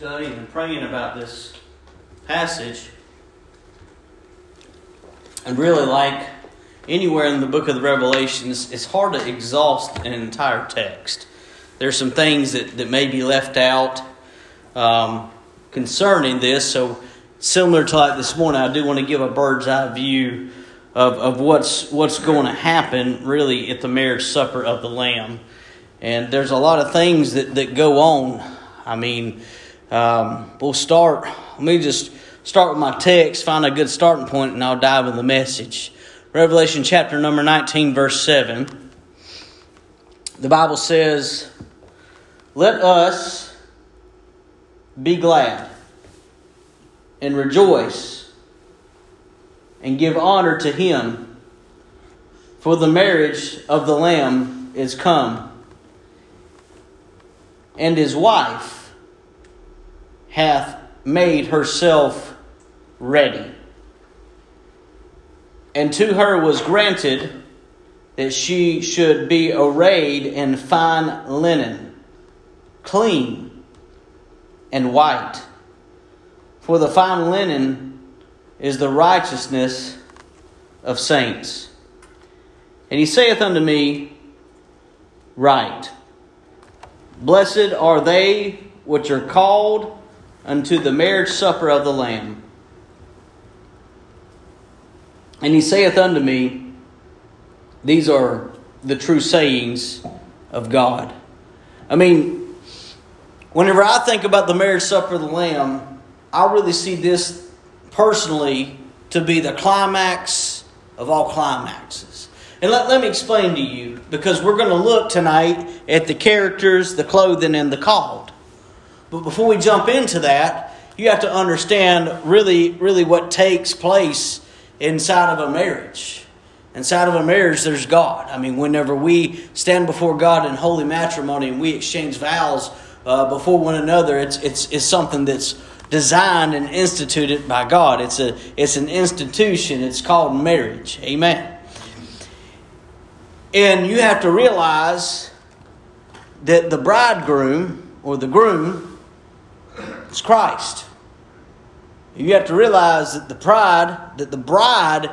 studying and praying about this passage, and really like anywhere in the book of the Revelations, it's hard to exhaust an entire text. There's some things that, that may be left out um, concerning this. So, similar to like this morning, I do want to give a bird's eye view of, of what's what's going to happen really at the marriage supper of the Lamb. And there's a lot of things that, that go on. I mean, um, we'll start. Let me just start with my text, find a good starting point, and I'll dive in the message. Revelation chapter number 19, verse 7. The Bible says, Let us be glad and rejoice and give honor to him, for the marriage of the Lamb is come, and his wife hath made herself ready. And to her was granted that she should be arrayed in fine linen, clean and white. For the fine linen is the righteousness of saints. And he saith unto me, Write. Blessed are they which are called unto the marriage supper of the Lamb. And he saith unto me, These are the true sayings of God. I mean, whenever I think about the marriage supper of the Lamb, I really see this personally to be the climax of all climaxes. And let, let me explain to you, because we're going to look tonight at the characters, the clothing, and the called. But before we jump into that, you have to understand really, really what takes place inside of a marriage. Inside of a marriage, there's God. I mean, whenever we stand before God in holy matrimony and we exchange vows uh, before one another, it's, it's, it's something that's designed and instituted by God. It's, a, it's an institution. It's called marriage. Amen. And you have to realize that the bridegroom or the groom is Christ. You have to realize that the pride, that the bride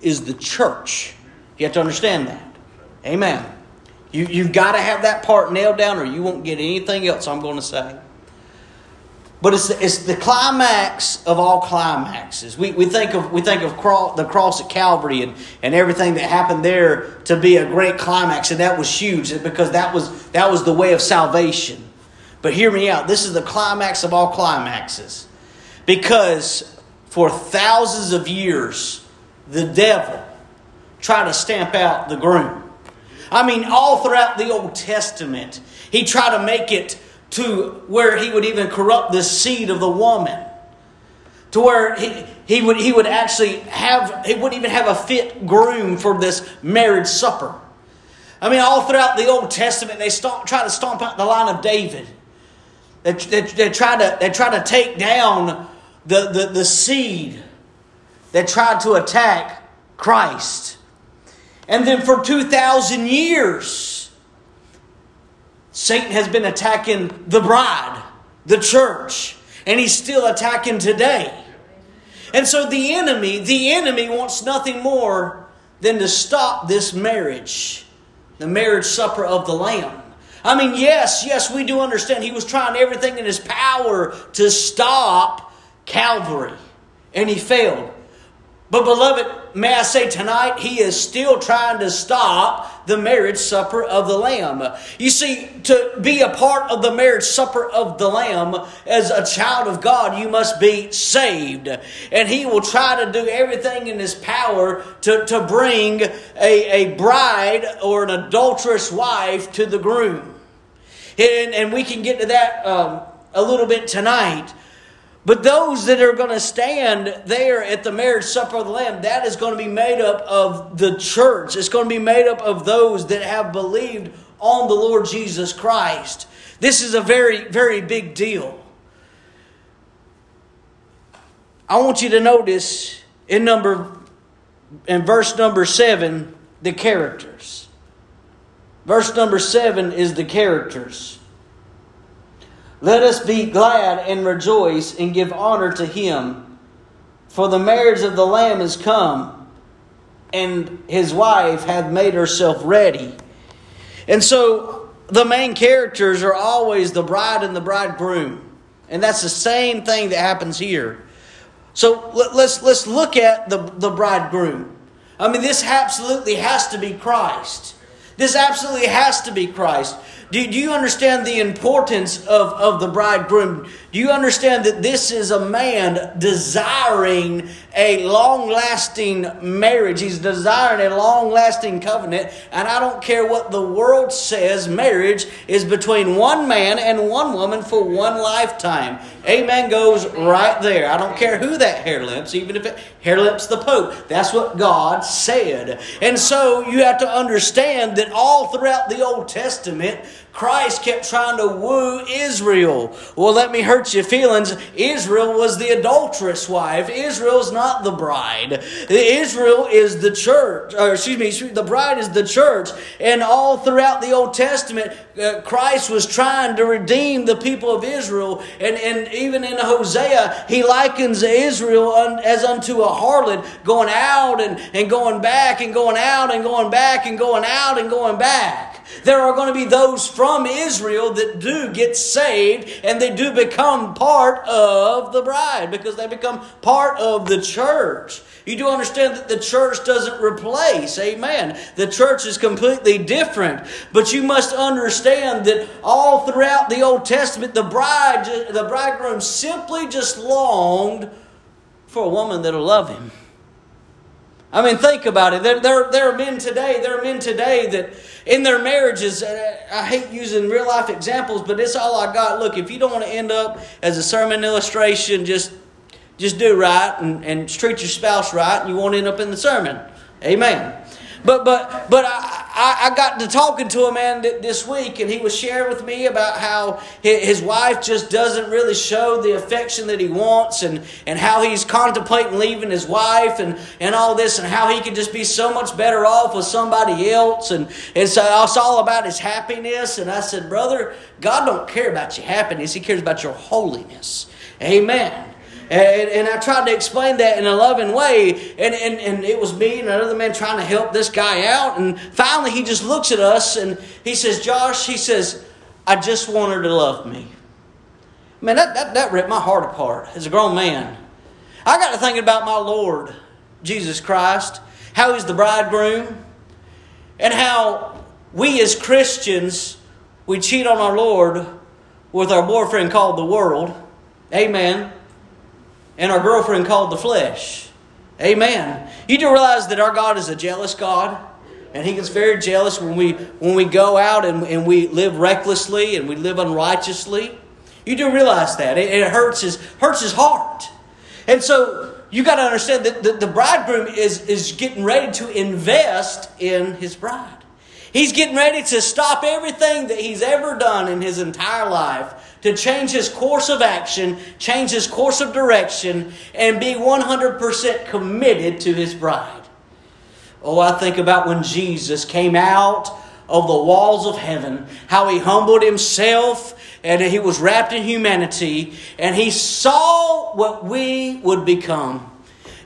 is the church. You have to understand that. Amen. You, you've got to have that part nailed down or you won't get anything else I'm going to say. But it's the, it's the climax of all climaxes. We, we think of, we think of the cross at Calvary and, and everything that happened there to be a great climax, and that was huge because that was, that was the way of salvation. But hear me out. This is the climax of all climaxes. Because for thousands of years, the devil tried to stamp out the groom. I mean, all throughout the Old Testament, he tried to make it to where he would even corrupt the seed of the woman. To where he, he, would, he would actually have, he wouldn't even have a fit groom for this marriage supper. I mean, all throughout the Old Testament, they stomp, try to stomp out the line of David. They, they, they, try to, they try to take down the, the, the seed that tried to attack Christ. And then for 2,000 years, Satan has been attacking the bride, the church, and he's still attacking today. And so the enemy, the enemy wants nothing more than to stop this marriage, the marriage supper of the Lamb. I mean, yes, yes, we do understand he was trying everything in his power to stop Calvary, and he failed. But, beloved, may I say tonight, he is still trying to stop the marriage supper of the Lamb. You see, to be a part of the marriage supper of the Lamb as a child of God, you must be saved. And he will try to do everything in his power to, to bring a, a bride or an adulterous wife to the groom. And, and we can get to that um, a little bit tonight. But those that are going to stand there at the marriage supper of the Lamb, that is going to be made up of the church. It's going to be made up of those that have believed on the Lord Jesus Christ. This is a very, very big deal. I want you to notice in number in verse number seven the characters. Verse number seven is the characters. Let us be glad and rejoice and give honor to him. For the marriage of the Lamb is come, and his wife hath made herself ready. And so the main characters are always the bride and the bridegroom. And that's the same thing that happens here. So let's, let's look at the, the bridegroom. I mean, this absolutely has to be Christ. This absolutely has to be Christ. Do, do you understand the importance of, of the bridegroom? Do you understand that this is a man desiring a long lasting marriage? He's desiring a long lasting covenant. And I don't care what the world says, marriage is between one man and one woman for one lifetime. Amen goes right there. I don't care who that hair lips, even if it hair lips the Pope. That's what God said. And so you have to understand that all throughout the Old Testament, Christ kept trying to woo Israel. Well, let me hurt your feelings. Israel was the adulterous wife. Israel's not the bride. Israel is the church. Or excuse me, the bride is the church. And all throughout the Old Testament, uh, Christ was trying to redeem the people of Israel. And, and even in Hosea, he likens Israel as unto a harlot going out and, and going back and going out and going back and going out and going back. There are going to be those from Israel that do get saved and they do become part of the bride because they become part of the church. You do understand that the church doesn't replace, amen. The church is completely different. But you must understand that all throughout the Old Testament, the bride, the bridegroom simply just longed for a woman that'll love him. I mean, think about it. There, there, there are men today, there are men today that in their marriages, uh, I hate using real life examples, but it's all I got. Look, if you don't want to end up as a sermon illustration, just just do right and, and treat your spouse right, and you won't end up in the sermon. Amen. But but but I, I got to talking to a man this week, and he was sharing with me about how his wife just doesn't really show the affection that he wants, and, and how he's contemplating leaving his wife, and, and all this, and how he could just be so much better off with somebody else, and, and so it's all about his happiness. And I said, brother, God don't care about your happiness; He cares about your holiness. Amen. And, and, I tried to explain that in a loving way. And, and, and it was me and another man trying to help this guy out. And finally, he just looks at us and he says, Josh, he says, I just want her to love me. Man, that, that, that ripped my heart apart as a grown man. I got to thinking about my Lord, Jesus Christ, how he's the bridegroom, and how we as Christians, we cheat on our Lord with our boyfriend called the world. Amen and our girlfriend called the flesh. Amen. You do realize that our God is a jealous God? And he gets very jealous when we when we go out and, and we live recklessly and we live unrighteously. You do realize that. It, it hurts his hurts his heart. And so you got to understand that the, the bridegroom is, is getting ready to invest in his bride. He's getting ready to stop everything that he's ever done in his entire life to change his course of action, change his course of direction, and be 100% committed to his bride. Oh, I think about when Jesus came out of the walls of heaven, how he humbled himself and he was wrapped in humanity, and he saw what we would become.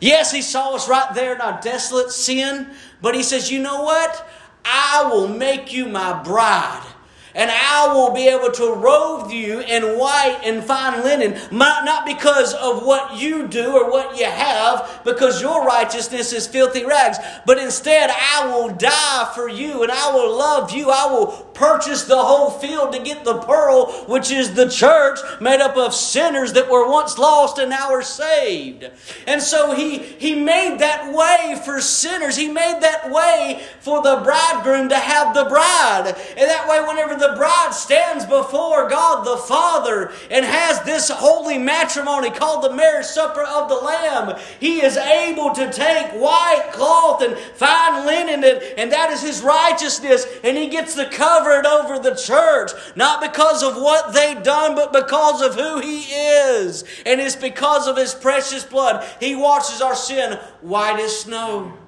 Yes, he saw us right there in our desolate sin, but he says, You know what? I will make you my bride and I will be able to robe you in white and fine linen, not because of what you do or what you have, because your righteousness is filthy rags, but instead I will die for you and I will love you. I will purchase the whole field to get the pearl, which is the church made up of sinners that were once lost and now are saved. And so he, he made that way for sinners. He made that way for the bridegroom to have the bride. And that way, whenever the bride stands before God the Father and has this holy matrimony called the marriage supper of the Lamb, he is able to take white cloth and fine linen, and, and that is his righteousness, and he gets cover it over the church, not because of what they've done, but because of who he is. And it's because of his precious blood. He washes our sin white as snow.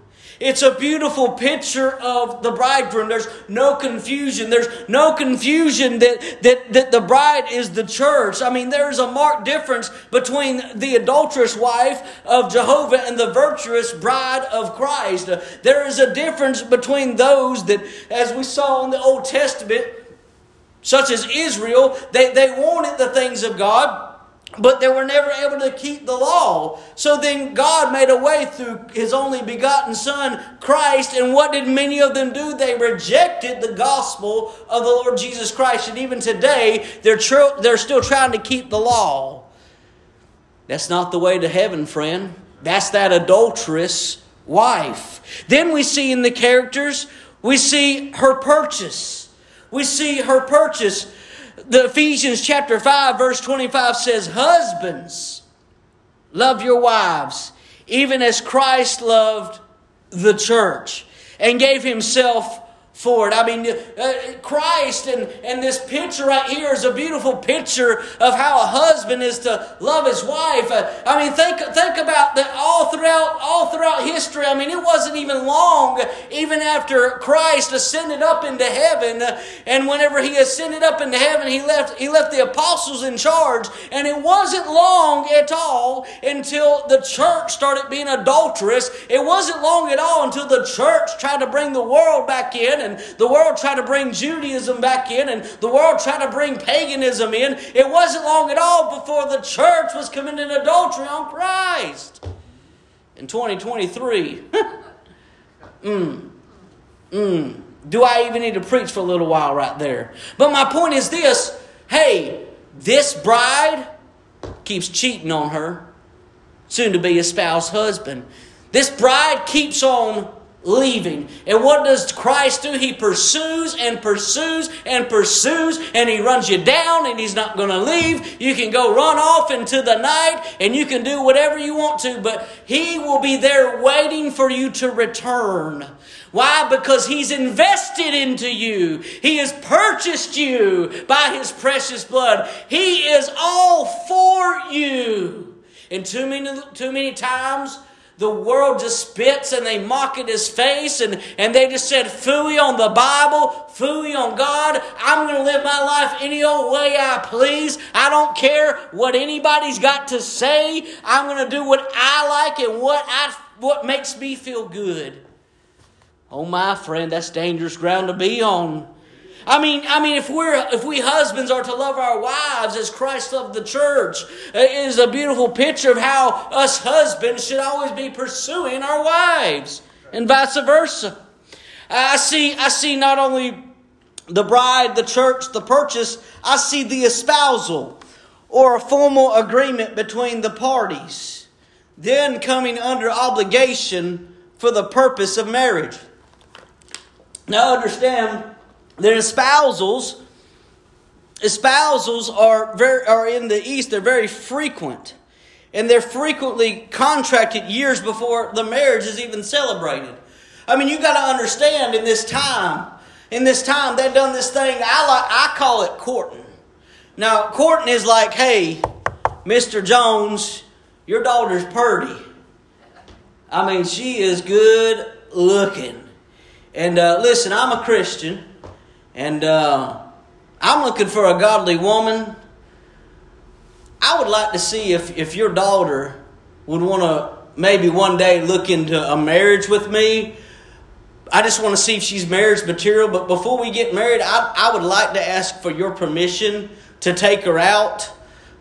It's a beautiful picture of the bridegroom. There's no confusion. There's no confusion that, that, that the bride is the church. I mean, there's a marked difference between the adulterous wife of Jehovah and the virtuous bride of Christ. There is a difference between those that, as we saw in the Old Testament, such as Israel, they, they wanted the things of God but they were never able to keep the law. So then God made a way through His only begotten Son, Christ. And what did many of them do? They rejected the gospel of the Lord Jesus Christ. And even today, they're, tr- they're still trying to keep the law. That's not the way to heaven, friend. That's that adulterous wife. Then we see in the characters, we see her purchase. We see her purchase the Ephesians chapter 5 verse 25 says, Husbands, love your wives, even as Christ loved the church and gave himself for it. I mean, uh, Christ and, and this picture right here is a beautiful picture of how a husband is to love his wife. Uh, I mean, think, think about that all throughout, all throughout history. I mean, it wasn't even long, even after Christ ascended up into heaven. Uh, and whenever he ascended up into heaven, he left, he left the apostles in charge. And it wasn't long at all until the church started being adulterous. It wasn't long at all until the church tried to bring the world back in and the world tried to bring Judaism back in, and the world tried to bring paganism in. It wasn't long at all before the church was committing adultery on Christ. In 2023, mm, mm, do I even need to preach for a little while right there? But my point is this hey, this bride keeps cheating on her soon to be a spouse husband. This bride keeps on leaving. And what does Christ do? He pursues and pursues and pursues, and He runs you down, and He's not going to leave. You can go run off into the night, and you can do whatever you want to, but He will be there waiting for you to return. Why? Because He's invested into you. He has purchased you by His precious blood. He is all for you. And too many, too many times, the world just spits and they mock at his face and, and they just said fooey on the Bible, fooey on God. I'm going to live my life any old way I please. I don't care what anybody's got to say. I'm going to do what I like and what I what makes me feel good. Oh my friend, that's dangerous ground to be on. I mean, I mean, if we're if we husbands are to love our wives as Christ loved the church, it is a beautiful picture of how us husbands should always be pursuing our wives, and vice versa. I see, I see not only the bride, the church, the purchase. I see the espousal, or a formal agreement between the parties, then coming under obligation for the purpose of marriage. Now, understand their espousals, espousals are, very, are in the East, they're very frequent. And they're frequently contracted years before the marriage is even celebrated. I mean, you got to understand in this time, in this time, they've done this thing, I, like, I call it courting. Now, courting is like, hey, Mr. Jones, your daughter's purty. I mean, she is good looking. And uh, listen, I'm a Christian. And uh, I'm looking for a godly woman. I would like to see if, if your daughter would want to maybe one day look into a marriage with me. I just want to see if she's marriage material. But before we get married, I, I would like to ask for your permission to take her out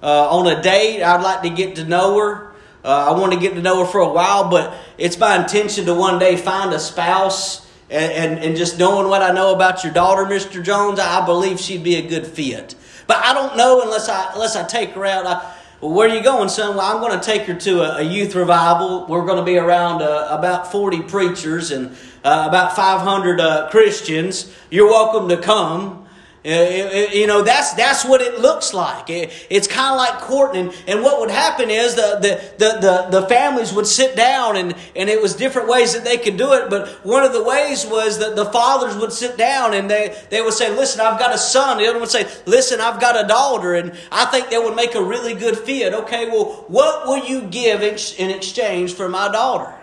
uh, on a date. I'd like to get to know her. Uh, I want to get to know her for a while, but it's my intention to one day find a spouse and, and, and just knowing what I know about your daughter, Mr. Jones, I believe she'd be a good fit. But I don't know unless I unless I take her out. I, well, where are you going, son? Well, I'm going to take her to a, a youth revival. We're going to be around uh, about 40 preachers and uh, about 500 uh, Christians. You're welcome to come. Uh, you know, that's, that's what it looks like. It's kind of like courting. And, and what would happen is the, the, the, the, the families would sit down and, and it was different ways that they could do it. But one of the ways was that the fathers would sit down and they, they would say, listen, I've got a son. The other would say, listen, I've got a daughter. And I think they would make a really good fit. Okay, well, what will you give in exchange for my daughter?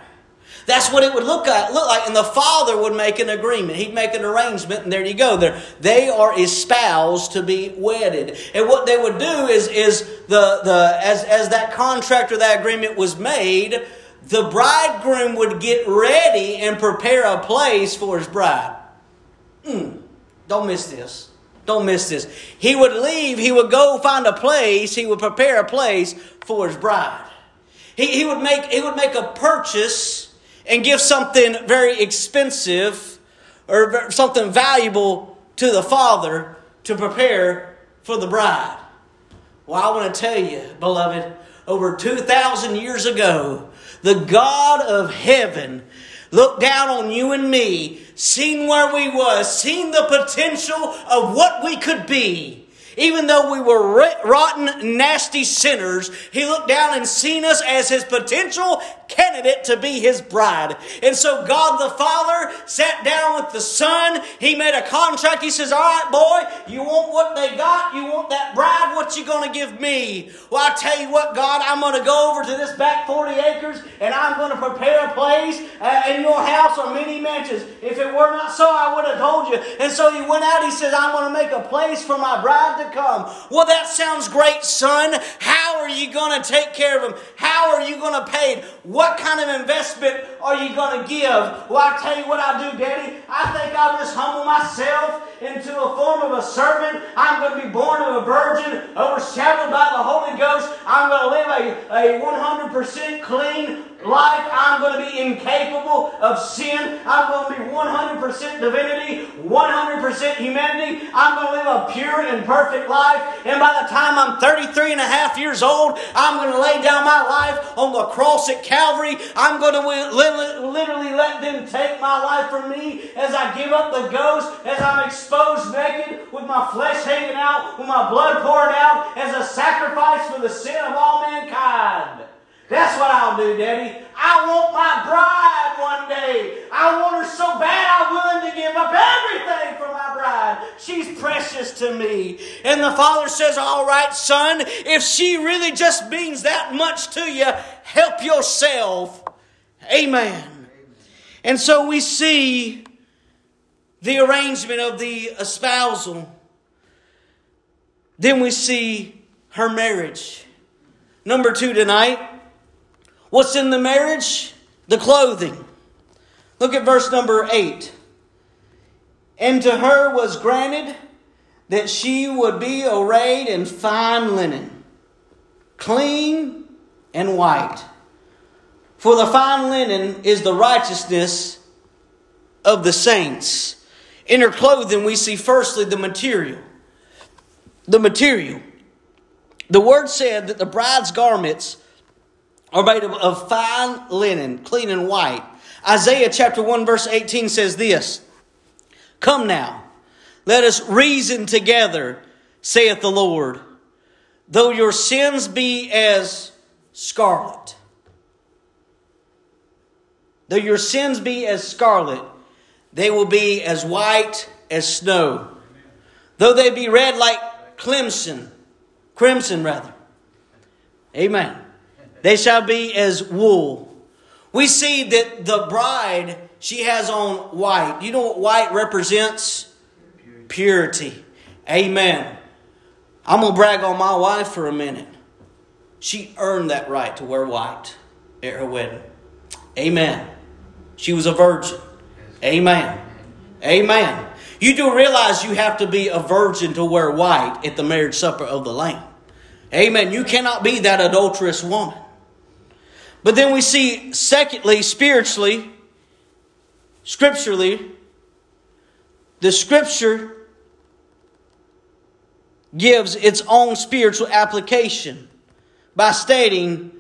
That's what it would look like, look like. And the father would make an agreement. He'd make an arrangement, and there you go. There, they are espoused to be wedded. And what they would do is, is the, the as, as that contract or that agreement was made, the bridegroom would get ready and prepare a place for his bride. Mm, don't miss this. Don't miss this. He would leave, he would go find a place, he would prepare a place for his bride. He, he, would, make, he would make a purchase and give something very expensive or something valuable to the father to prepare for the bride. Well, I want to tell you, beloved, over 2,000 years ago, the God of heaven looked down on you and me, seen where we was, seen the potential of what we could be, even though we were rotten, nasty sinners, He looked down and seen us as His potential candidate to be His bride. And so God the Father sat down with the Son. He made a contract. He says, All right, boy, you want what they got? You want that bride? What you going to give me? Well, I tell you what, God, I'm going to go over to this back 40 acres and I'm going to prepare a place uh, in your house or many mansions. If it were not so, I would have told you. And so he went out. He says, I'm going to make a place for my bride to come. Well, that sounds great, son. How are you going to take care of him? How are you going to pay it? What kind of investment are you going to give? Well, I tell you what I do, Daddy. I think I'll just humble myself into a form of a servant. I'm going to be born of a virgin, overshadowed by the Holy Ghost. I'm going to live a, a 100% clean, life. I'm going to be incapable of sin. I'm going to be 100% divinity, 100% humanity. I'm going to live a pure and perfect life. And by the time I'm 33 and a half years old, I'm going to lay down my life on the cross at Calvary. I'm going to literally let them take my life from me as I give up the ghost, as I'm exposed naked with my flesh hanging out, with my blood pouring out as a sacrifice for the sin of all mankind. That's what I'll do, Daddy. I want my bride one day. I want her so bad I'm willing to give up everything for my bride. She's precious to me. And the father says, All right, son, if she really just means that much to you, help yourself. Amen. And so we see the arrangement of the espousal. Then we see her marriage. Number two tonight What's in the marriage? The clothing. Look at verse number 8. And to her was granted that she would be arrayed in fine linen, clean and white. For the fine linen is the righteousness of the saints. In her clothing, we see firstly the material. The material. The word said that the bride's garments are made of, fine linen, clean and white. Isaiah chapter 1, verse 18 says this Come now, let us reason together, saith the Lord. Though your sins be as scarlet, though your sins be as scarlet, they will be as white as snow. Though they be red like crimson, crimson rather. Amen they shall be as wool. We see that the bride, she has on white. You know what white represents? Purity. Purity. Amen. I'm going to brag on my wife for a minute. She earned that right to wear white at her wedding. Amen. She was a virgin. Amen. Amen. You do realize you have to be a virgin to wear white at the marriage supper of the Lamb. Amen. You cannot be that adulterous woman. But then we see, secondly, spiritually, scripturally, the scripture gives its own spiritual application by stating,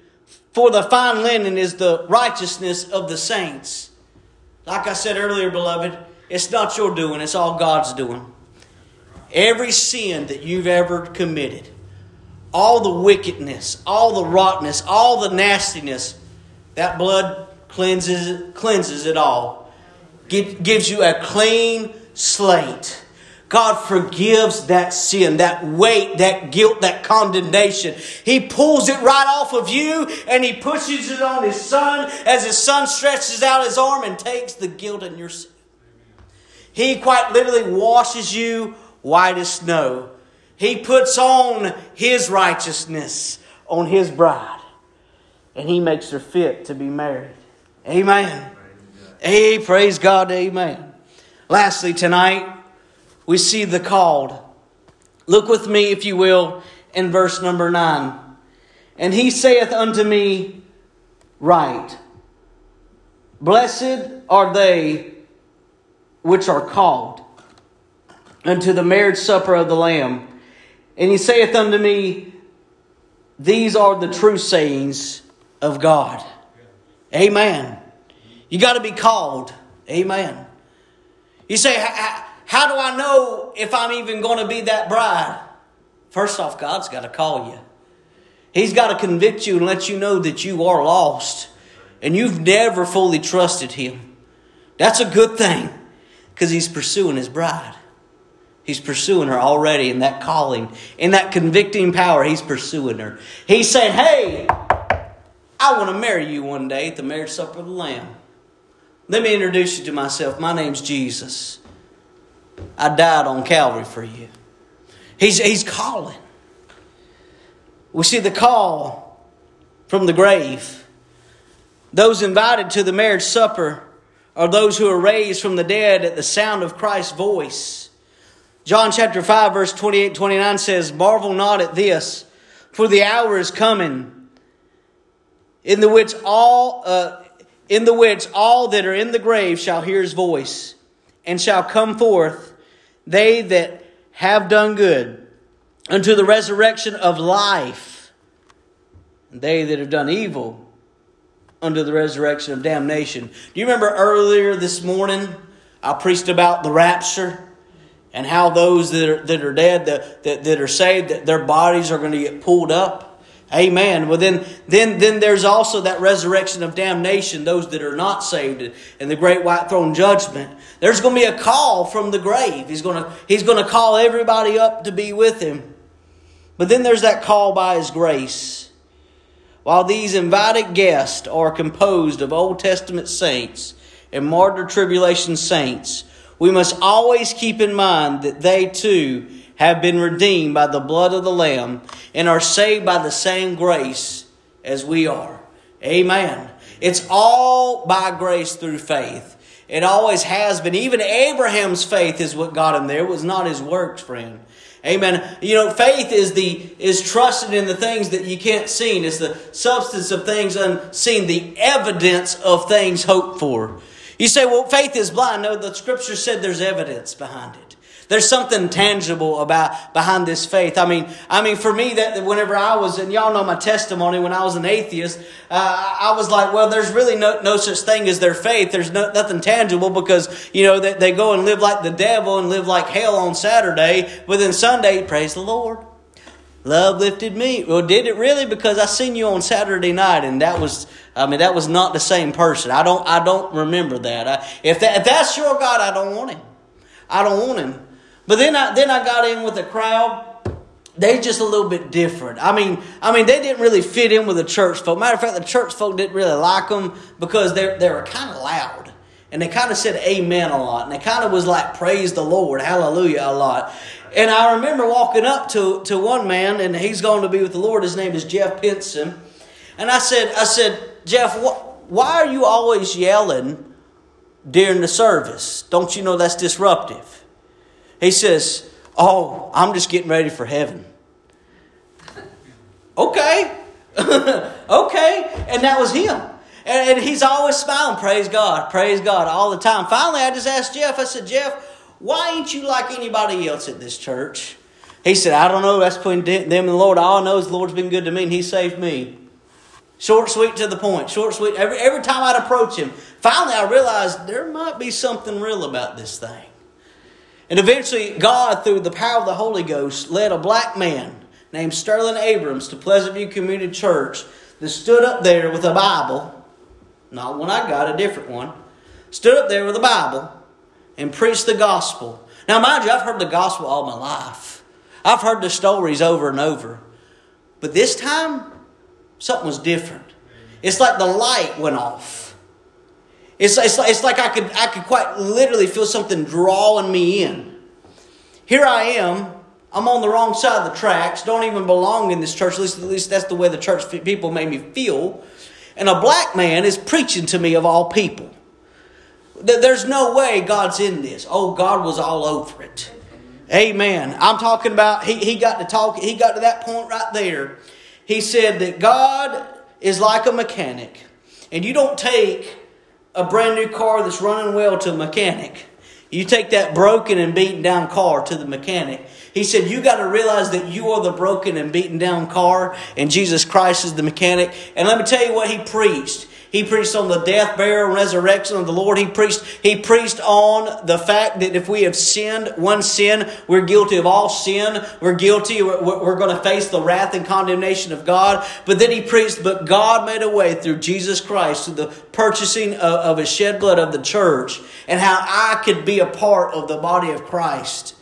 For the fine linen is the righteousness of the saints. Like I said earlier, beloved, it's not your doing, it's all God's doing. Every sin that you've ever committed, all the wickedness, all the rottenness, all the nastiness, that blood cleanses, cleanses it all. gives you a clean slate. God forgives that sin, that weight, that guilt, that condemnation. He pulls it right off of you and He pushes it on His Son as His Son stretches out His arm and takes the guilt in your sin. He quite literally washes you white as snow. He puts on His righteousness on His bride and He makes her fit to be married. Amen. Hey, praise God, amen. Lastly, tonight, we see the called. Look with me, if you will, in verse number 9. And he saith unto me, Write. Blessed are they which are called unto the marriage supper of the Lamb. And he saith unto me, These are the true sayings of God. Amen. You got to be called. Amen. You say, how do I know if I'm even going to be that bride? First off, God's got to call you. He's got to convict you and let you know that you are lost and you've never fully trusted Him. That's a good thing because He's pursuing His bride. He's pursuing her already in that calling, in that convicting power. He's pursuing her. He's saying, Hey, I want to marry you one day at the marriage supper of the Lamb. Let me introduce you to myself. My name's Jesus. I died on Calvary for you. He's, he's calling. We see the call from the grave. Those invited to the marriage supper are those who are raised from the dead at the sound of Christ's voice. John chapter 5, verse 28 29 says, Marvel not at this, for the hour is coming in the which all uh, in the which all that are in the grave shall hear his voice and shall come forth they that have done good unto the resurrection of life and they that have done evil unto the resurrection of damnation. Do you remember earlier this morning i preached about the rapture and how those that are, that are dead that, that, that are saved that their bodies are going to get pulled up Amen. Well, then, then, then there's also that resurrection of damnation, those that are not saved, and the great white throne judgment. There's going to be a call from the grave. He's going to, he's going to call everybody up to be with him. But then there's that call by his grace. While these invited guests are composed of Old Testament saints and martyr tribulation saints, we must always keep in mind that they too have been redeemed by the blood of the Lamb and are saved by the same grace as we are. Amen. It's all by grace through faith. It always has been. Even Abraham's faith is what got him there. It was not his works, friend. Amen. You know, faith is the is trusted in the things that you can't see. It's the substance of things unseen, the evidence of things hoped for. You say, well, faith is blind. No, the scripture said there's evidence behind it. There's something tangible about behind this faith. I mean, I mean, for me, that whenever I was, and y'all know my testimony, when I was an atheist, uh, I was like, well, there's really no, no such thing as their faith. There's no, nothing tangible because, you know, they, they go and live like the devil and live like hell on Saturday, but then Sunday, praise the Lord. Love lifted me. Well, did it really? Because I seen you on Saturday night, and that was, I mean, that was not the same person. I don't, I don't remember that. I, if that, if that's your God, I don't want him. I don't want him. But then I then I got in with the crowd. They just a little bit different. I mean, I mean, they didn't really fit in with the church folk. Matter of fact, the church folk didn't really like them because they they were kind of loud and they kind of said amen a lot and they kind of was like praise the lord hallelujah a lot and i remember walking up to, to one man and he's going to be with the lord his name is jeff pinson and i said i said jeff wh- why are you always yelling during the service don't you know that's disruptive he says, Oh, I'm just getting ready for heaven. okay. okay. And that was him. And, and, he's always smiling, praise God, praise God, all the time. Finally, I just asked Jeff, I said, Jeff, why ain't you like anybody else at this church? He said, I don't know. That's between them and the Lord. All I know is the Lord's been good to me and He saved me. Short, sweet, to the point. Short, sweet. Every, every time I'd approach Him, finally I realized there might be something real about this thing. And eventually, God, through the power of the Holy Ghost, led a black man named Sterling Abrams to Pleasant View Community Church that stood up there with a Bible, not one I got, a different one, stood up there with a Bible and preach the gospel. Now, mind you, I've heard the gospel all my life. I've heard the stories over and over. But this time, something was different. It's like the light went off. It's, it's, like, it's like I could, I could quite literally feel something drawing me in. Here I am. I'm on the wrong side of the tracks. Don't even belong in this church. At least, at least that's the way the church people made me feel. And a black man is preaching to me of all people. There's no way God's in this. Oh, God was all over it. Amen. I'm talking about, he, he got to talk, he got to that point right there. He said that God is like a mechanic. And you don't take a brand new car that's running well to a mechanic. You take that broken and beaten down car to the mechanic. He said, You got to realize that you are the broken and beaten down car, and Jesus Christ is the mechanic. And let me tell you what he preached. He preached on the death, burial, and resurrection of the Lord. He preached, he preached on the fact that if we have sinned one sin, we're guilty of all sin. We're guilty. We're, we're going to face the wrath and condemnation of God. But then he preached, but God made a way through Jesus Christ, through the purchasing of, of his shed blood of the church, and how I could be a part of the body of Christ.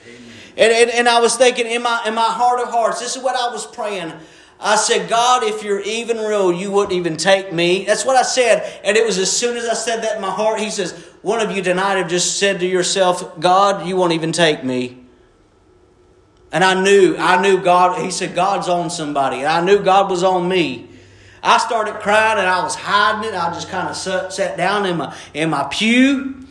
And, and, and I was thinking in my, in my heart of hearts, this is what I was praying. I said, God, if you're even real, you wouldn't even take me. That's what I said. And it was as soon as I said that in my heart, he says, One of you tonight have just said to yourself, God, you won't even take me. And I knew, I knew God, he said, God's on somebody. And I knew God was on me. I started crying and I was hiding it. I just kind of sat, sat down in my, in my pew.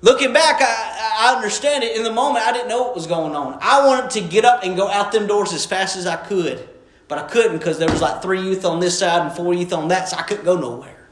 Looking back, I, I understand it. In the moment, I didn't know what was going on. I wanted to get up and go out them doors as fast as I could. But I couldn't because there was like three youth on this side and four youth on that, so I couldn't go nowhere.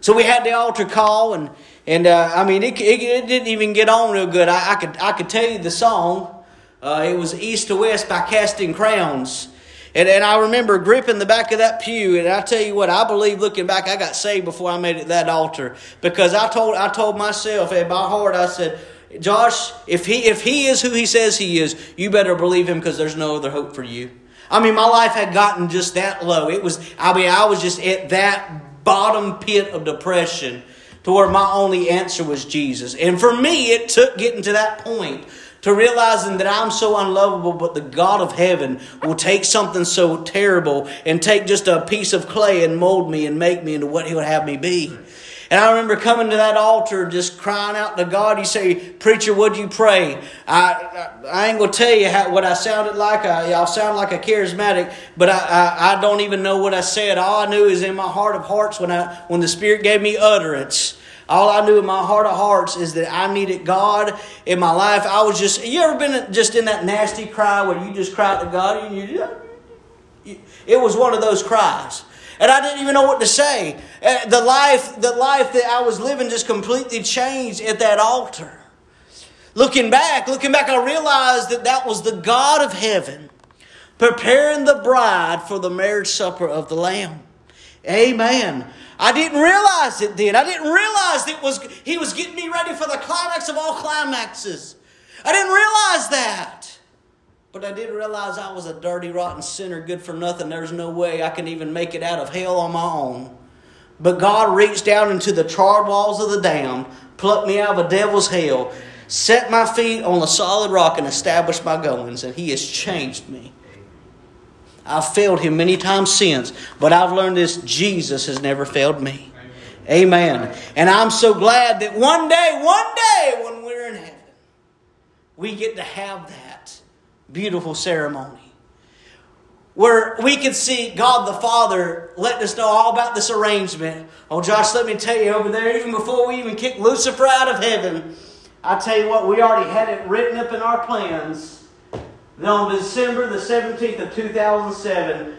So we had the altar call, and and uh, I mean it, it, it, didn't even get on real good. I, I, could I could tell you the song. Uh, it was East to West by Casting Crowns. And, and I remember gripping the back of that pew, and I tell you what, I believe looking back, I got saved before I made it that altar because I told I told myself in my heart, I said, Josh, if he if he is who he says he is, you better believe him because there's no other hope for you. I mean, my life had gotten just that low. It was, I mean, I was just at that bottom pit of depression to where my only answer was Jesus. And for me, it took getting to that point to realizing that I'm so unlovable, but the God of heaven will take something so terrible and take just a piece of clay and mold me and make me into what He would have me be. And I remember coming to that altar just crying out to God. You say, Preacher, would you pray? I, I, I ain't going to tell you how, what I sounded like. I, I'll sound like a charismatic, but I, I, I don't even know what I said. All I knew is in my heart of hearts when, I, when the Spirit gave me utterance. All I knew in my heart of hearts is that I needed God in my life. I was just, you ever been just in that nasty cry where you just cried to God and you, it was one of those cries and I didn't even know what to say. Uh, the life, the life that I was living just completely changed at that altar. Looking back, looking back, I realized that that was the God of heaven preparing the bride for the marriage supper of the Lamb. Amen. I didn't realize it then. I didn't realize it was He was getting me ready for the climax of all climaxes. I didn't realize that. But I didn't realize I was a dirty, rotten sinner, good for nothing. There's no way I can even make it out of hell on my own. But God reached down into the charred walls of the damned, plucked me out of a devil's hell, set my feet on a solid rock, and established my goings, and He has changed me. I've failed Him many times since, but I've learned this Jesus has never failed me. Amen. And I'm so glad that one day, one day, when we're in heaven, we get to have that beautiful ceremony where we could see God the Father letting us know all about this arrangement. Oh, Josh, let me tell you over there, even before we even kicked Lucifer out of heaven, I tell you what, we already had it written up in our plans that on December the 17th of 2007,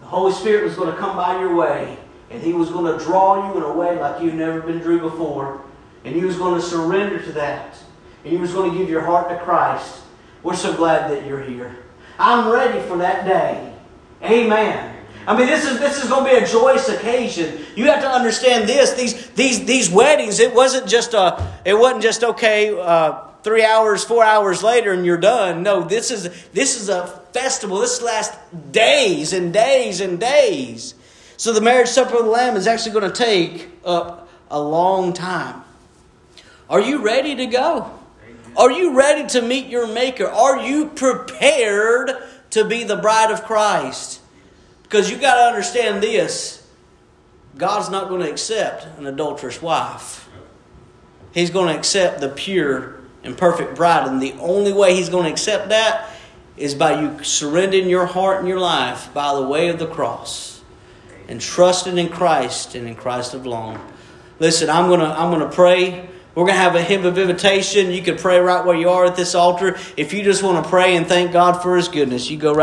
the Holy Spirit was going to come by your way and He was going to draw you in a way like you've never been drew before. And He was going to surrender to that. And He was going to give your heart to Christ. We're so glad that you're here. I'm ready for that day. Amen. I mean, this is this is going to be a joyous occasion. You have to understand this. These these these weddings. It wasn't just a. It wasn't just okay. Uh, three hours, four hours later, and you're done. No, this is this is a festival. This lasts days and days and days. So the marriage supper of the Lamb is actually going to take up a long time. Are you ready to go? Are you ready to meet your Maker? Are you prepared to be the bride of Christ? Because you got to understand this God's not going to accept an adulterous wife, He's going to accept the pure and perfect bride. And the only way He's going to accept that is by you surrendering your heart and your life by the way of the cross and trusting in Christ and in Christ alone. Listen, I'm gonna I'm gonna pray. We're gonna have a hymn of invitation. You can pray right where you are at this altar. If you just want to pray and thank God for His goodness, you go right.